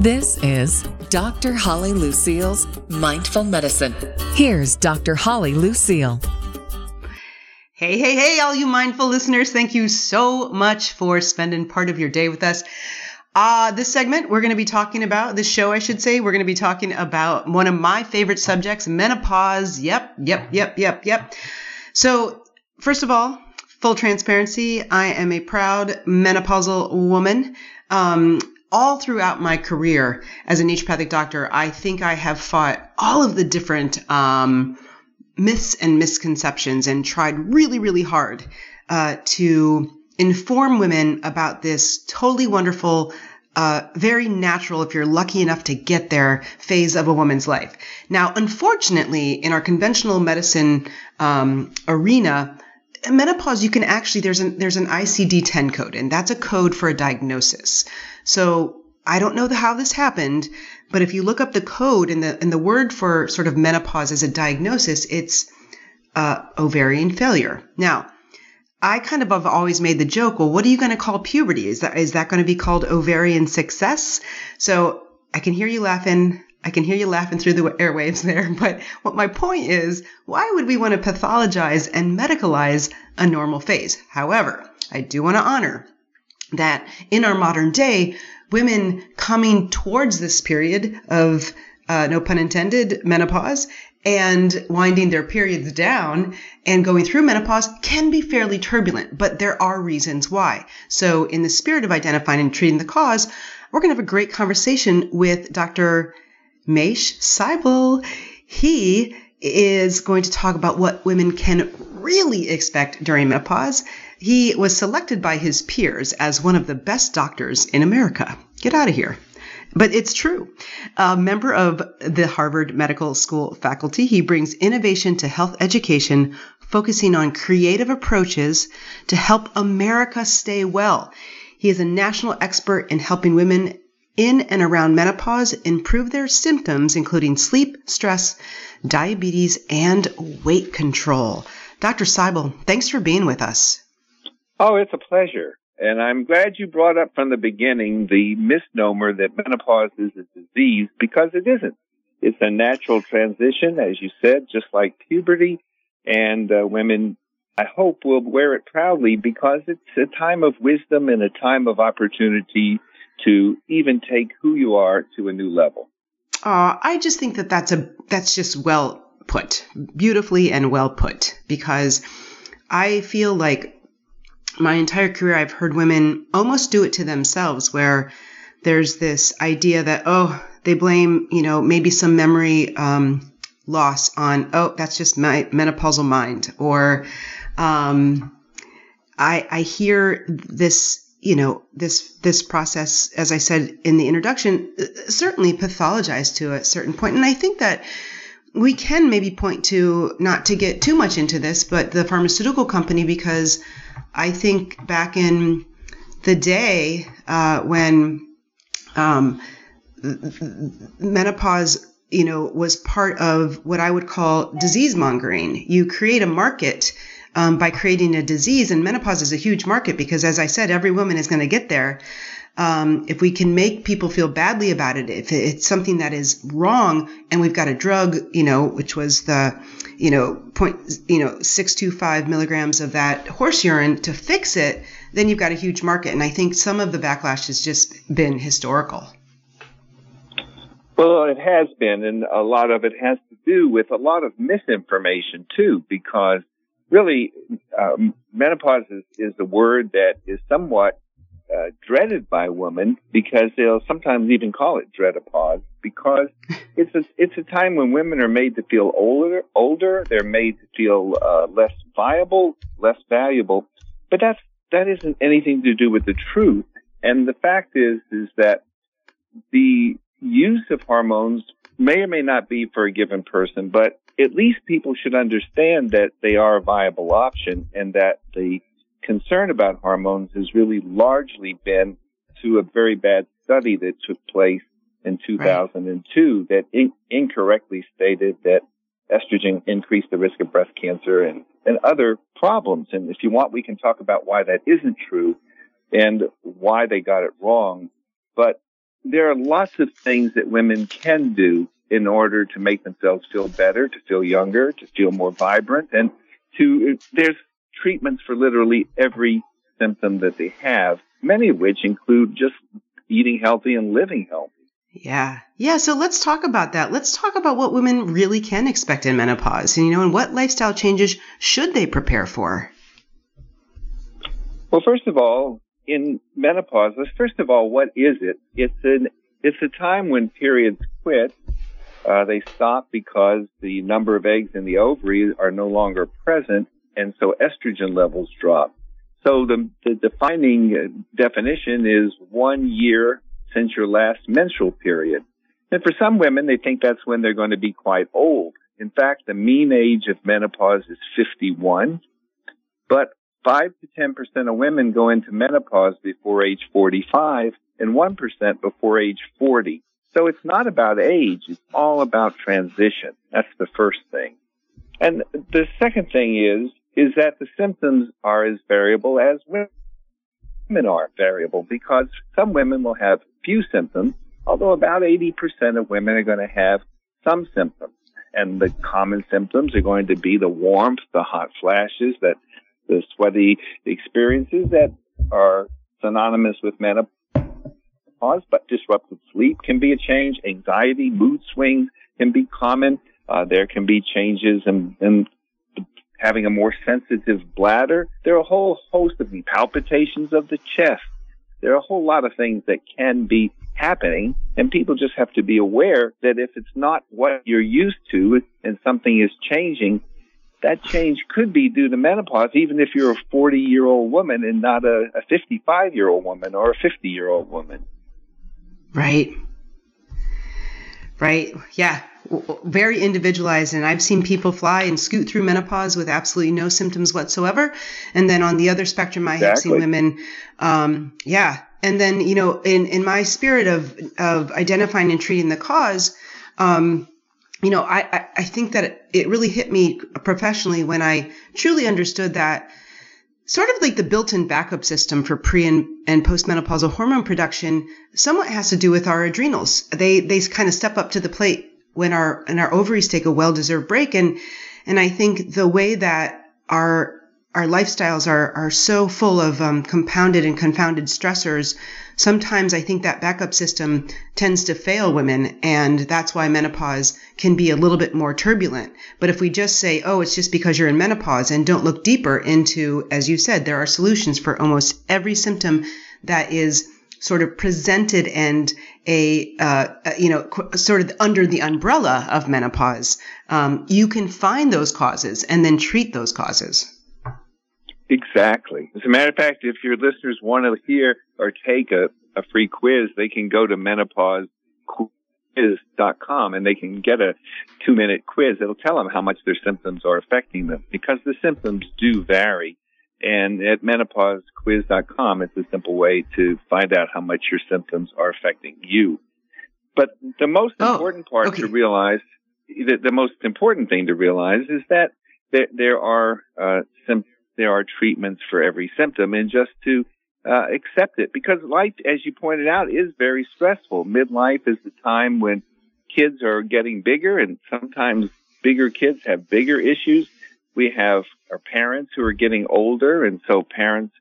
This is Dr. Holly Lucille's Mindful Medicine. Here's Dr. Holly Lucille. Hey, hey, hey, all you mindful listeners, thank you so much for spending part of your day with us. Uh, this segment, we're going to be talking about, this show, I should say, we're going to be talking about one of my favorite subjects, menopause. Yep, yep, yep, yep, yep. So, first of all, full transparency, I am a proud menopausal woman. Um, all throughout my career as a naturopathic doctor, I think I have fought all of the different um, myths and misconceptions and tried really, really hard uh, to inform women about this totally wonderful, uh, very natural, if you're lucky enough to get there, phase of a woman's life. Now, unfortunately, in our conventional medicine um, arena, menopause you can actually there's an there's an ICD-10 code and that's a code for a diagnosis. So I don't know the, how this happened, but if you look up the code and the and the word for sort of menopause as a diagnosis, it's uh, ovarian failure. Now, I kind of have always made the joke, well, what are you going to call puberty? Is that is that going to be called ovarian success? So I can hear you laughing. I can hear you laughing through the airwaves there. But what my point is, why would we want to pathologize and medicalize a normal phase? However, I do want to honor that in our modern day, women coming towards this period of, uh, no pun intended, menopause and winding their periods down and going through menopause can be fairly turbulent, but there are reasons why. So, in the spirit of identifying and treating the cause, we're going to have a great conversation with Dr. Mache Seibel. He is going to talk about what women can really expect during menopause he was selected by his peers as one of the best doctors in America. Get out of here. But it's true. A member of the Harvard Medical School faculty, he brings innovation to health education, focusing on creative approaches to help America stay well. He is a national expert in helping women in and around menopause improve their symptoms, including sleep, stress, diabetes, and weight control. Dr. Seibel, thanks for being with us. Oh, it's a pleasure. And I'm glad you brought up from the beginning the misnomer that menopause is a disease because it isn't. It's a natural transition, as you said, just like puberty. And uh, women, I hope, will wear it proudly because it's a time of wisdom and a time of opportunity to even take who you are to a new level. Uh, I just think that that's a that's just well put, beautifully and well put, because I feel like my entire career, I've heard women almost do it to themselves, where there's this idea that, oh, they blame, you know, maybe some memory um, loss on, oh, that's just my menopausal mind. Or um, I, I hear this, you know, this, this process, as I said in the introduction, certainly pathologized to a certain point. And I think that we can maybe point to, not to get too much into this, but the pharmaceutical company, because I think back in the day uh, when um, menopause, you know, was part of what I would call disease mongering. You create a market um, by creating a disease, and menopause is a huge market because, as I said, every woman is going to get there. Um, if we can make people feel badly about it, if it's something that is wrong, and we've got a drug, you know, which was the you know, point, you know, 625 milligrams of that horse urine to fix it, then you've got a huge market. And I think some of the backlash has just been historical. Well, it has been, and a lot of it has to do with a lot of misinformation too, because really, um, menopause is, is a word that is somewhat uh, dreaded by women because they'll sometimes even call it dreadopause because it's a it's a time when women are made to feel older older. They're made to feel uh, less viable less valuable. But that's that isn't anything to do with the truth. And the fact is is that the use of hormones may or may not be for a given person but at least people should understand that they are a viable option and that the concern about hormones has really largely been to a very bad study that took place in 2002 right. that in- incorrectly stated that estrogen increased the risk of breast cancer and, and other problems. And if you want, we can talk about why that isn't true and why they got it wrong. But there are lots of things that women can do in order to make themselves feel better, to feel younger, to feel more vibrant, and to, there's treatments for literally every symptom that they have, many of which include just eating healthy and living healthy. Yeah. Yeah. So let's talk about that. Let's talk about what women really can expect in menopause and, you know, and what lifestyle changes should they prepare for? Well, first of all, in menopause, first of all, what is it? It's an, it's a time when periods quit. Uh, they stop because the number of eggs in the ovary are no longer present, and so estrogen levels drop. So the, the defining definition is one year since your last menstrual period. And for some women, they think that's when they're going to be quite old. In fact, the mean age of menopause is 51, but 5 to 10% of women go into menopause before age 45 and 1% before age 40. So it's not about age. It's all about transition. That's the first thing. And the second thing is, is that the symptoms are as variable as women are variable because some women will have few symptoms, although about 80% of women are going to have some symptoms. And the common symptoms are going to be the warmth, the hot flashes, that the sweaty experiences that are synonymous with menopause, but disrupted sleep can be a change. Anxiety, mood swings can be common. Uh, there can be changes in, in having a more sensitive bladder. There are a whole host of palpitations of the chest, there are a whole lot of things that can be happening and people just have to be aware that if it's not what you're used to and something is changing, that change could be due to menopause, even if you're a 40 year old woman and not a, a 55 year old woman or a 50 year old woman. Right. Right. Yeah very individualized and I've seen people fly and scoot through menopause with absolutely no symptoms whatsoever. And then on the other spectrum, I exactly. have seen women, um, yeah. And then, you know, in, in my spirit of, of identifying and treating the cause, um, you know, I, I think that it really hit me professionally when I truly understood that sort of like the built-in backup system for pre and, and postmenopausal hormone production somewhat has to do with our adrenals. They, they kind of step up to the plate when our and our ovaries take a well-deserved break and and I think the way that our our lifestyles are are so full of um, compounded and confounded stressors sometimes I think that backup system tends to fail women and that's why menopause can be a little bit more turbulent but if we just say oh it's just because you're in menopause and don't look deeper into as you said there are solutions for almost every symptom that is sort of presented and a, uh, you know, sort of under the umbrella of menopause, um, you can find those causes and then treat those causes. Exactly. As a matter of fact, if your listeners want to hear or take a, a free quiz, they can go to menopausequiz.com and they can get a two minute quiz. It'll tell them how much their symptoms are affecting them because the symptoms do vary. And at menopausequiz.com, it's a simple way to find out how much your symptoms are affecting you. But the most oh, important part okay. to realize, the, the, most important thing to realize is that there, there are uh, sim- there are treatments for every symptom, and just to uh, accept it because life, as you pointed out, is very stressful. Midlife is the time when kids are getting bigger, and sometimes bigger kids have bigger issues we have our parents who are getting older, and so parents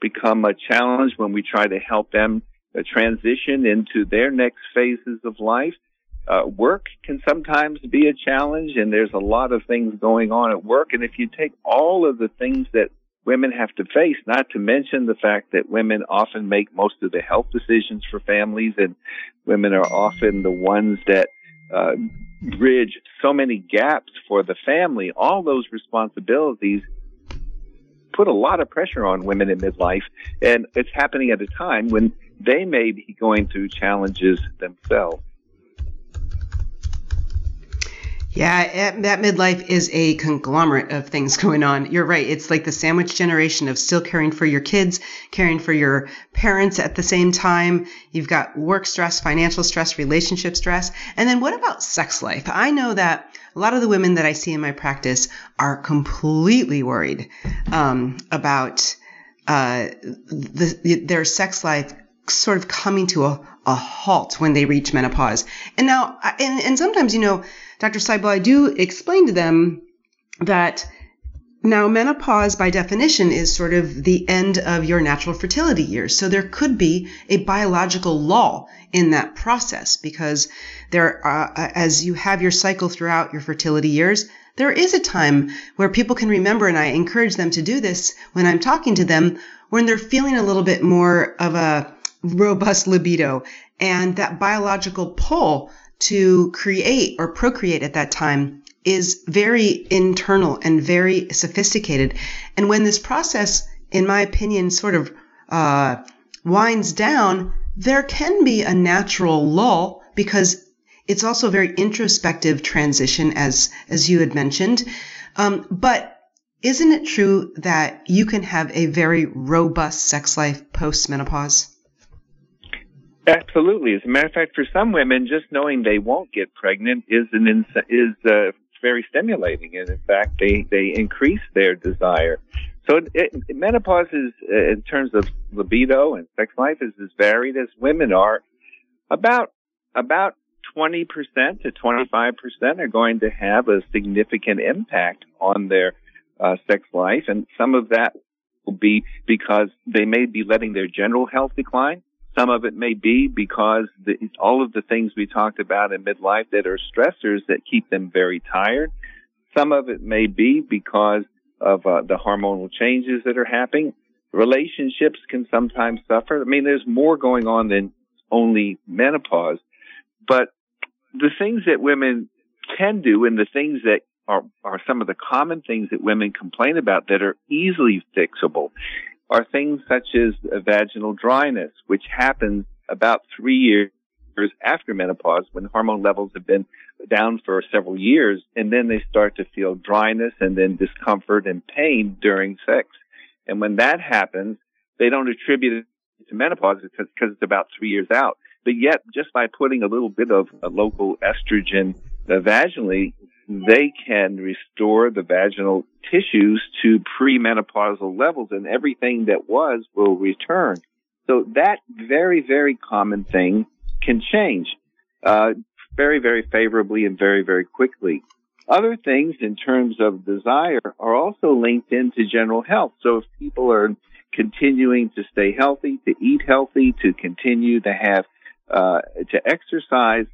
become a challenge when we try to help them uh, transition into their next phases of life. Uh, work can sometimes be a challenge, and there's a lot of things going on at work. And if you take all of the things that women have to face, not to mention the fact that women often make most of the health decisions for families, and women are often the ones that uh, bridge so many gaps for the family, all those responsibilities put a lot of pressure on women in midlife. And it's happening at a time when they may be going through challenges themselves. Yeah, that midlife is a conglomerate of things going on. You're right. It's like the sandwich generation of still caring for your kids, caring for your parents at the same time. You've got work stress, financial stress, relationship stress. And then what about sex life? I know that a lot of the women that I see in my practice are completely worried um, about uh, the, their sex life sort of coming to a, a halt when they reach menopause. And now, and, and sometimes, you know, Dr. Seibel, I do explain to them that now menopause by definition is sort of the end of your natural fertility years. So there could be a biological lull in that process because there uh, as you have your cycle throughout your fertility years, there is a time where people can remember, and I encourage them to do this when I'm talking to them, when they're feeling a little bit more of a robust libido and that biological pull to create or procreate at that time is very internal and very sophisticated. And when this process, in my opinion, sort of uh, winds down, there can be a natural lull because it's also a very introspective transition, as as you had mentioned. Um, but isn't it true that you can have a very robust sex life post menopause? Absolutely. As a matter of fact, for some women, just knowing they won't get pregnant is an ins- is uh, very stimulating, and in fact, they they increase their desire. So it, it, menopause is, uh, in terms of libido and sex life, is as varied as women are. About about 20% to 25% are going to have a significant impact on their uh, sex life, and some of that will be because they may be letting their general health decline. Some of it may be because the, all of the things we talked about in midlife that are stressors that keep them very tired. Some of it may be because of uh, the hormonal changes that are happening. Relationships can sometimes suffer. I mean, there's more going on than only menopause. But the things that women can do and the things that are, are some of the common things that women complain about that are easily fixable are things such as vaginal dryness, which happens about three years after menopause when hormone levels have been down for several years and then they start to feel dryness and then discomfort and pain during sex. And when that happens, they don't attribute it to menopause because it's about three years out. But yet, just by putting a little bit of a local estrogen uh, vaginally, they can restore the vaginal tissues to premenopausal levels and everything that was will return. So that very, very common thing can change, uh, very, very favorably and very, very quickly. Other things in terms of desire are also linked into general health. So if people are continuing to stay healthy, to eat healthy, to continue to have, uh, to exercise,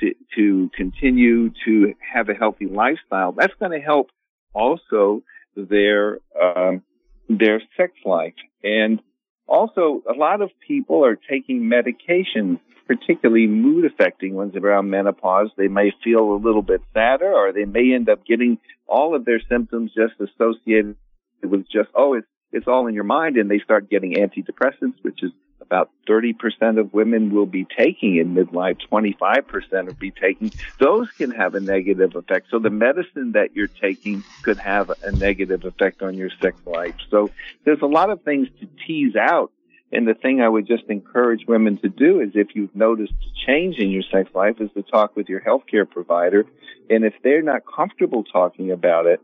to, to continue to have a healthy lifestyle, that's going to help also their, um, their sex life. And also, a lot of people are taking medications, particularly mood affecting ones around menopause. They may feel a little bit sadder or they may end up getting all of their symptoms just associated with just, oh, it's, it's all in your mind and they start getting antidepressants, which is about 30% of women will be taking in midlife, 25% will be taking. Those can have a negative effect. So the medicine that you're taking could have a negative effect on your sex life. So there's a lot of things to tease out. And the thing I would just encourage women to do is if you've noticed a change in your sex life is to talk with your healthcare provider. And if they're not comfortable talking about it,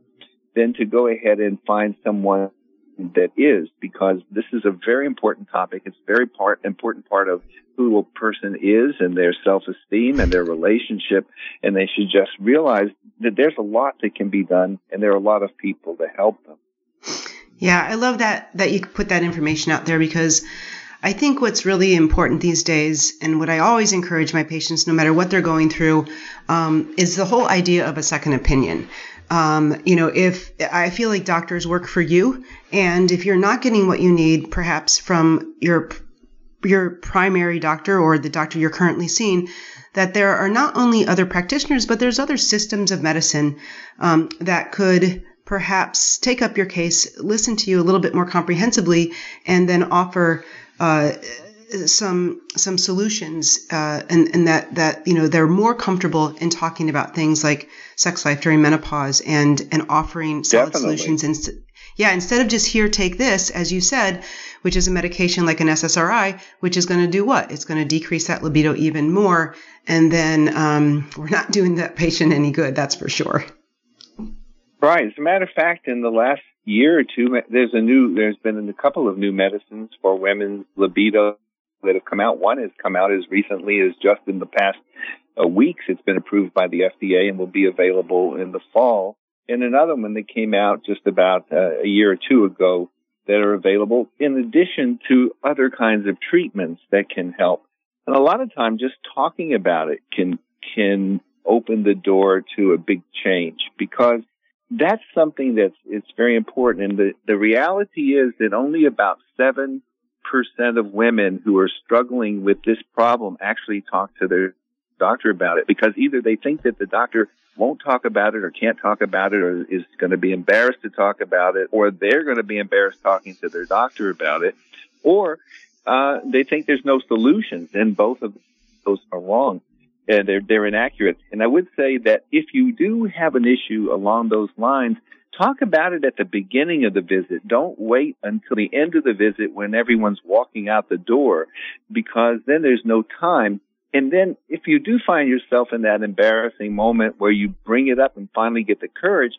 then to go ahead and find someone that is because this is a very important topic. It's very part, important part of who a person is and their self-esteem and their relationship. And they should just realize that there's a lot that can be done and there are a lot of people to help them. Yeah, I love that, that you put that information out there because I think what's really important these days, and what I always encourage my patients, no matter what they're going through, um, is the whole idea of a second opinion. Um, you know, if I feel like doctors work for you, and if you're not getting what you need, perhaps from your your primary doctor or the doctor you're currently seeing, that there are not only other practitioners, but there's other systems of medicine um, that could perhaps take up your case, listen to you a little bit more comprehensively, and then offer uh, some some solutions uh, and, and that that you know they're more comfortable in talking about things like sex life during menopause and and offering solid Definitely. solutions instead yeah instead of just here take this as you said which is a medication like an ssri which is going to do what? It's going to decrease that libido even more and then um, we're not doing that patient any good that's for sure. Right. As a matter of fact in the last year or two there's a new there's been a couple of new medicines for women's libido that have come out. One has come out as recently as just in the past uh, weeks. It's been approved by the FDA and will be available in the fall. And another one that came out just about uh, a year or two ago that are available in addition to other kinds of treatments that can help. And a lot of time just talking about it can, can open the door to a big change because that's something that's, it's very important. And the, the reality is that only about seven percent of women who are struggling with this problem actually talk to their doctor about it because either they think that the doctor won't talk about it or can't talk about it or is going to be embarrassed to talk about it or they're going to be embarrassed talking to their doctor about it or uh, they think there's no solutions and both of those are wrong and they're, they're inaccurate. And I would say that if you do have an issue along those lines, talk about it at the beginning of the visit. Don't wait until the end of the visit when everyone's walking out the door because then there's no time. And then if you do find yourself in that embarrassing moment where you bring it up and finally get the courage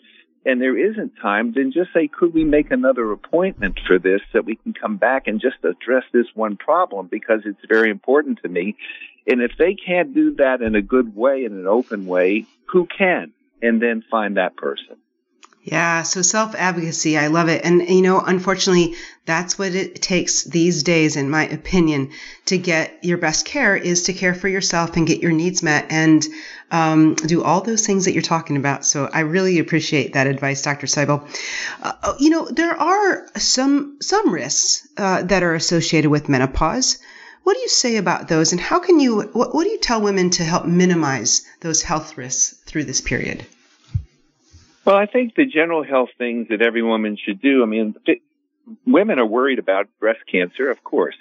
and there isn't time, then just say, could we make another appointment for this so we can come back and just address this one problem because it's very important to me. And if they can't do that in a good way, in an open way, who can? And then find that person. Yeah, so self advocacy, I love it. And, you know, unfortunately, that's what it takes these days, in my opinion, to get your best care is to care for yourself and get your needs met and um, do all those things that you're talking about. So I really appreciate that advice, Dr. Seibel. Uh, oh, you know, there are some, some risks uh, that are associated with menopause. What do you say about those, and how can you? What, what do you tell women to help minimize those health risks through this period? Well, I think the general health things that every woman should do. I mean, it, women are worried about breast cancer, of course,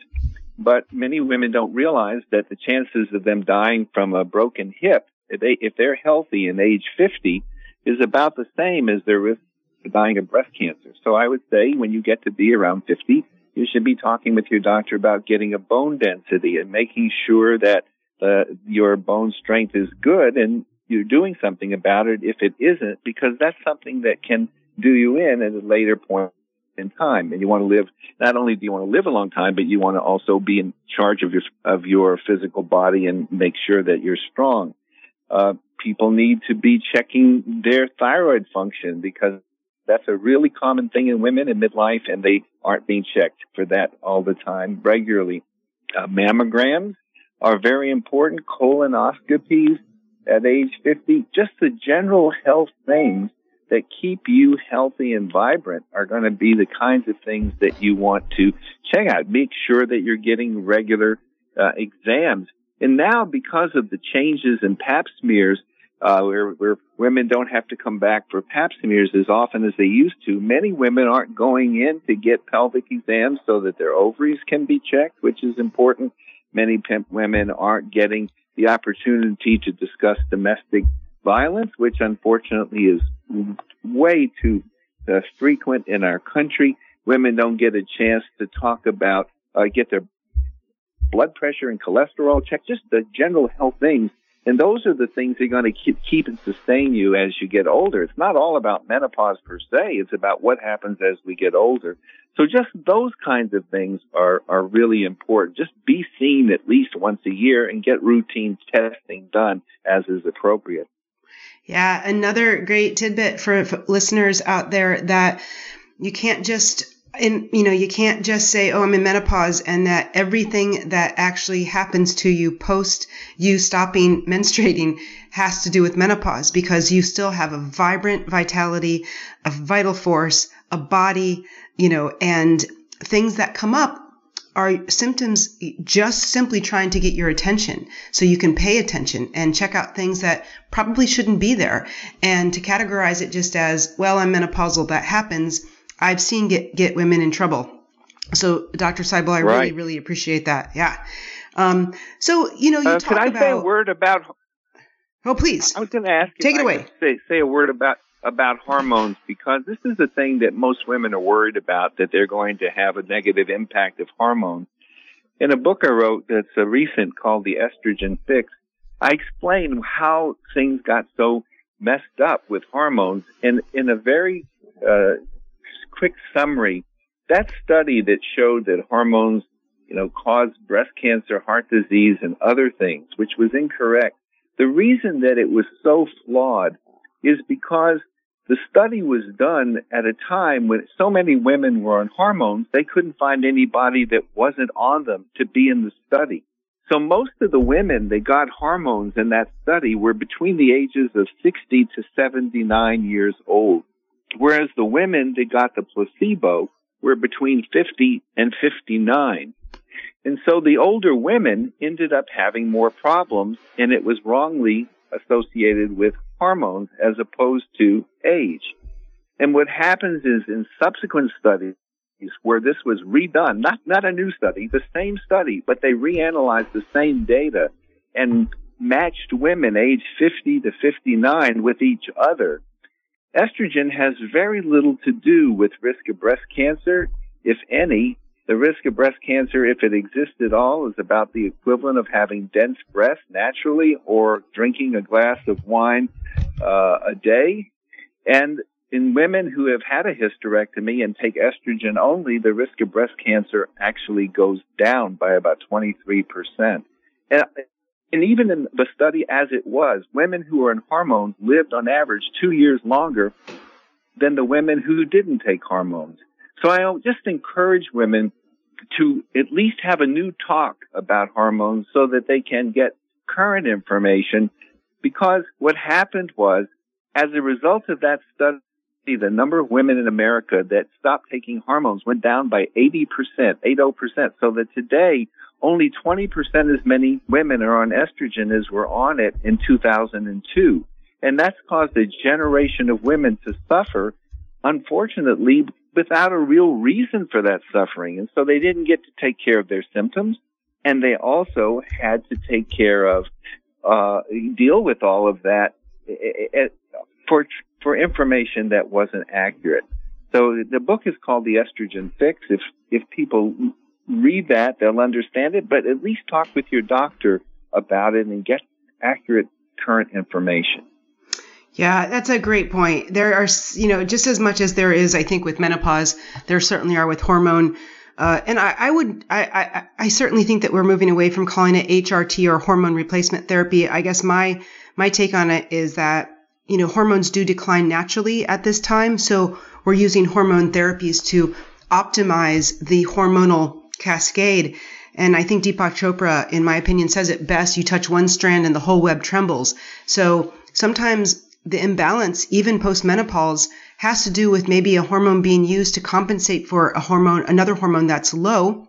but many women don't realize that the chances of them dying from a broken hip, if, they, if they're healthy and age 50, is about the same as their risk of dying of breast cancer. So I would say when you get to be around 50, you should be talking with your doctor about getting a bone density and making sure that uh, your bone strength is good and you're doing something about it if it isn't, because that's something that can do you in at a later point in time. And you want to live, not only do you want to live a long time, but you want to also be in charge of your, of your physical body and make sure that you're strong. Uh, people need to be checking their thyroid function because that's a really common thing in women in midlife and they aren't being checked for that all the time regularly. Uh, mammograms are very important. Colonoscopies at age 50, just the general health things that keep you healthy and vibrant are going to be the kinds of things that you want to check out. Make sure that you're getting regular uh, exams. And now, because of the changes in pap smears, uh, where, where women don't have to come back for pap smears as often as they used to, many women aren't going in to get pelvic exams so that their ovaries can be checked, which is important. Many women aren't getting the opportunity to discuss domestic violence, which unfortunately is way too uh, frequent in our country. Women don't get a chance to talk about, uh, get their blood pressure and cholesterol checked, just the general health things and those are the things that are going to keep, keep and sustain you as you get older. It's not all about menopause per se. It's about what happens as we get older. So just those kinds of things are, are really important. Just be seen at least once a year and get routine testing done as is appropriate. Yeah. Another great tidbit for listeners out there that you can't just and you know you can't just say oh i'm in menopause and that everything that actually happens to you post you stopping menstruating has to do with menopause because you still have a vibrant vitality a vital force a body you know and things that come up are symptoms just simply trying to get your attention. So you can pay attention and check out things that probably shouldn't be there. And to categorize it just as well i'm menopausal that happens I've seen get get women in trouble. So, Dr. Seibel, I right. really, really appreciate that. Yeah. Um, so, you know, you uh, talk can I about. say a word about? Oh, please. I was going to ask. Take it I away. Say, say a word about about hormones because this is the thing that most women are worried about that they're going to have a negative impact of hormones. In a book I wrote that's a recent called The Estrogen Fix, I explain how things got so messed up with hormones and in a very uh, quick summary, that study that showed that hormones you know, caused breast cancer, heart disease, and other things, which was incorrect. The reason that it was so flawed is because the study was done at a time when so many women were on hormones, they couldn't find anybody that wasn't on them to be in the study. So most of the women that got hormones in that study were between the ages of 60 to 79 years old, whereas the women that got the placebo were between 50 and 59. And so the older women ended up having more problems and it was wrongly associated with hormones as opposed to age. And what happens is in subsequent studies where this was redone, not, not a new study, the same study, but they reanalyzed the same data and matched women aged 50 to 59 with each other. Estrogen has very little to do with risk of breast cancer, if any, the risk of breast cancer, if it exists at all, is about the equivalent of having dense breasts naturally or drinking a glass of wine uh, a day. And in women who have had a hysterectomy and take estrogen only, the risk of breast cancer actually goes down by about 23%. And, and even in the study as it was, women who were in hormones lived on average two years longer than the women who didn't take hormones. So I just encourage women to at least have a new talk about hormones so that they can get current information because what happened was as a result of that study, the number of women in America that stopped taking hormones went down by 80%, 80%, so that today only 20% as many women are on estrogen as were on it in 2002. And that's caused a generation of women to suffer, unfortunately, without a real reason for that suffering. And so they didn't get to take care of their symptoms. And they also had to take care of, uh, deal with all of that eh, eh, eh, for, for information that wasn't accurate. So the book is called The Estrogen Fix. If, if people read that, they'll understand it, but at least talk with your doctor about it and get accurate current information. Yeah, that's a great point. There are, you know, just as much as there is, I think, with menopause, there certainly are with hormone. Uh, and I, I would, I, I, I, certainly think that we're moving away from calling it HRT or hormone replacement therapy. I guess my, my take on it is that, you know, hormones do decline naturally at this time. So we're using hormone therapies to optimize the hormonal cascade. And I think Deepak Chopra, in my opinion, says it best. You touch one strand and the whole web trembles. So sometimes the imbalance, even postmenopause, has to do with maybe a hormone being used to compensate for a hormone, another hormone that's low.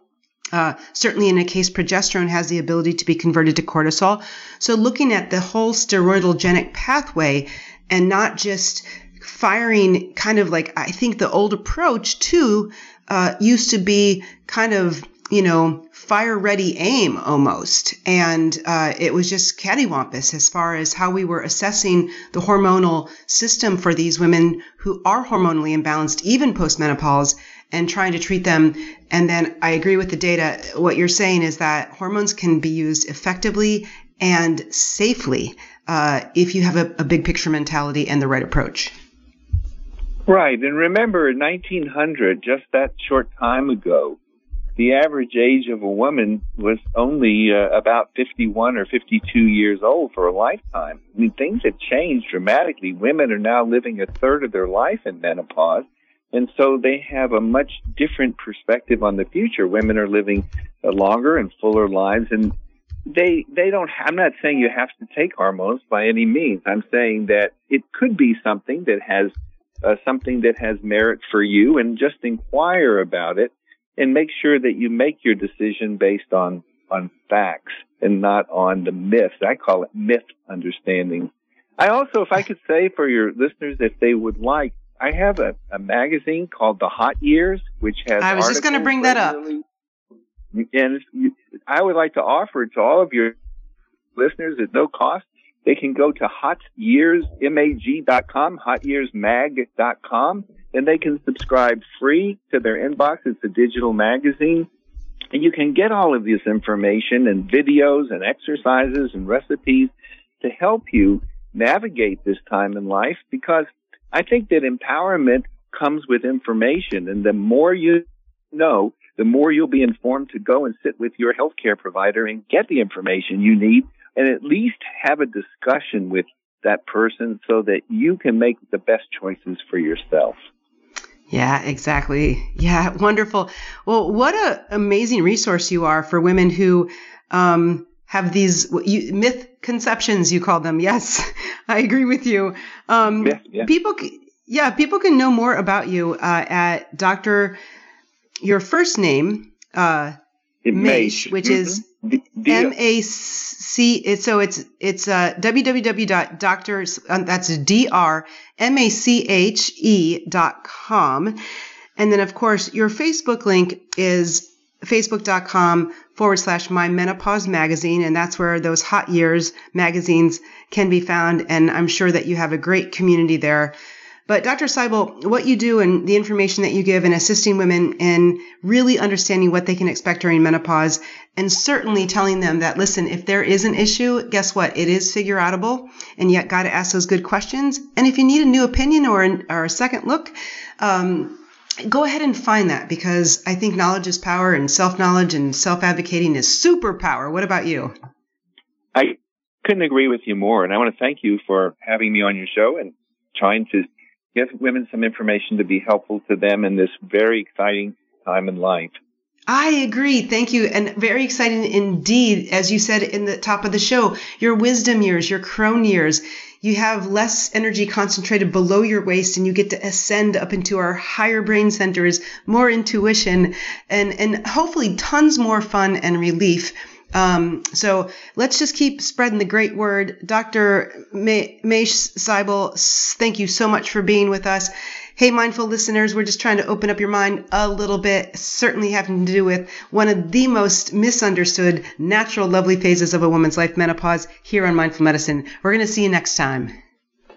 Uh, certainly, in a case, progesterone has the ability to be converted to cortisol. So, looking at the whole steroidogenic pathway and not just firing kind of like I think the old approach too uh, used to be kind of you know, fire ready aim almost. And uh, it was just cattywampus as far as how we were assessing the hormonal system for these women who are hormonally imbalanced, even postmenopause, and trying to treat them. And then I agree with the data. What you're saying is that hormones can be used effectively and safely uh, if you have a, a big picture mentality and the right approach. Right. And remember, in 1900, just that short time ago, the average age of a woman was only uh, about 51 or 52 years old for a lifetime. I mean, things have changed dramatically. Women are now living a third of their life in menopause. And so they have a much different perspective on the future. Women are living uh, longer and fuller lives and they, they don't, I'm not saying you have to take hormones by any means. I'm saying that it could be something that has uh, something that has merit for you and just inquire about it and make sure that you make your decision based on on facts and not on the myths. I call it myth understanding. I also, if I could say for your listeners, if they would like, I have a, a magazine called The Hot Years, which has. I was just going to bring that up. And I would like to offer it to all of your listeners at no cost. They can go to hotyearsmag.com, hotyearsmag.com, and they can subscribe free to their inbox. It's a digital magazine. And you can get all of this information and videos and exercises and recipes to help you navigate this time in life because I think that empowerment comes with information and the more you know, the more you'll be informed to go and sit with your healthcare provider and get the information you need and at least have a discussion with that person so that you can make the best choices for yourself. Yeah, exactly. Yeah, wonderful. Well, what an amazing resource you are for women who um, have these you, myth conceptions, you call them. Yes, I agree with you. Um, yeah, yeah. People, yeah, people can know more about you uh, at Dr. Your first name, uh, Mache, which mm-hmm. is M A C. So it's it's uh, www.doctors. Um, that's D R M A C H E dot com, and then of course your Facebook link is facebook.com forward slash my menopause magazine and that's where those hot years magazines can be found and i'm sure that you have a great community there but Dr. Seibel, what you do and the information that you give in assisting women in really understanding what they can expect during menopause and certainly telling them that, listen, if there is an issue, guess what? It is figure outable and yet got to ask those good questions. And if you need a new opinion or, an, or a second look, um, go ahead and find that because I think knowledge is power and self knowledge and self advocating is superpower. What about you? I couldn't agree with you more. And I want to thank you for having me on your show and trying to give women some information to be helpful to them in this very exciting time in life. I agree. Thank you. And very exciting indeed, as you said in the top of the show, your wisdom years, your crone years, you have less energy concentrated below your waist and you get to ascend up into our higher brain centers, more intuition and, and hopefully tons more fun and relief um, so let's just keep spreading the great word. Dr. Mache Seibel, thank you so much for being with us. Hey, mindful listeners, we're just trying to open up your mind a little bit, certainly having to do with one of the most misunderstood natural, lovely phases of a woman's life, menopause, here on Mindful Medicine. We're going to see you next time.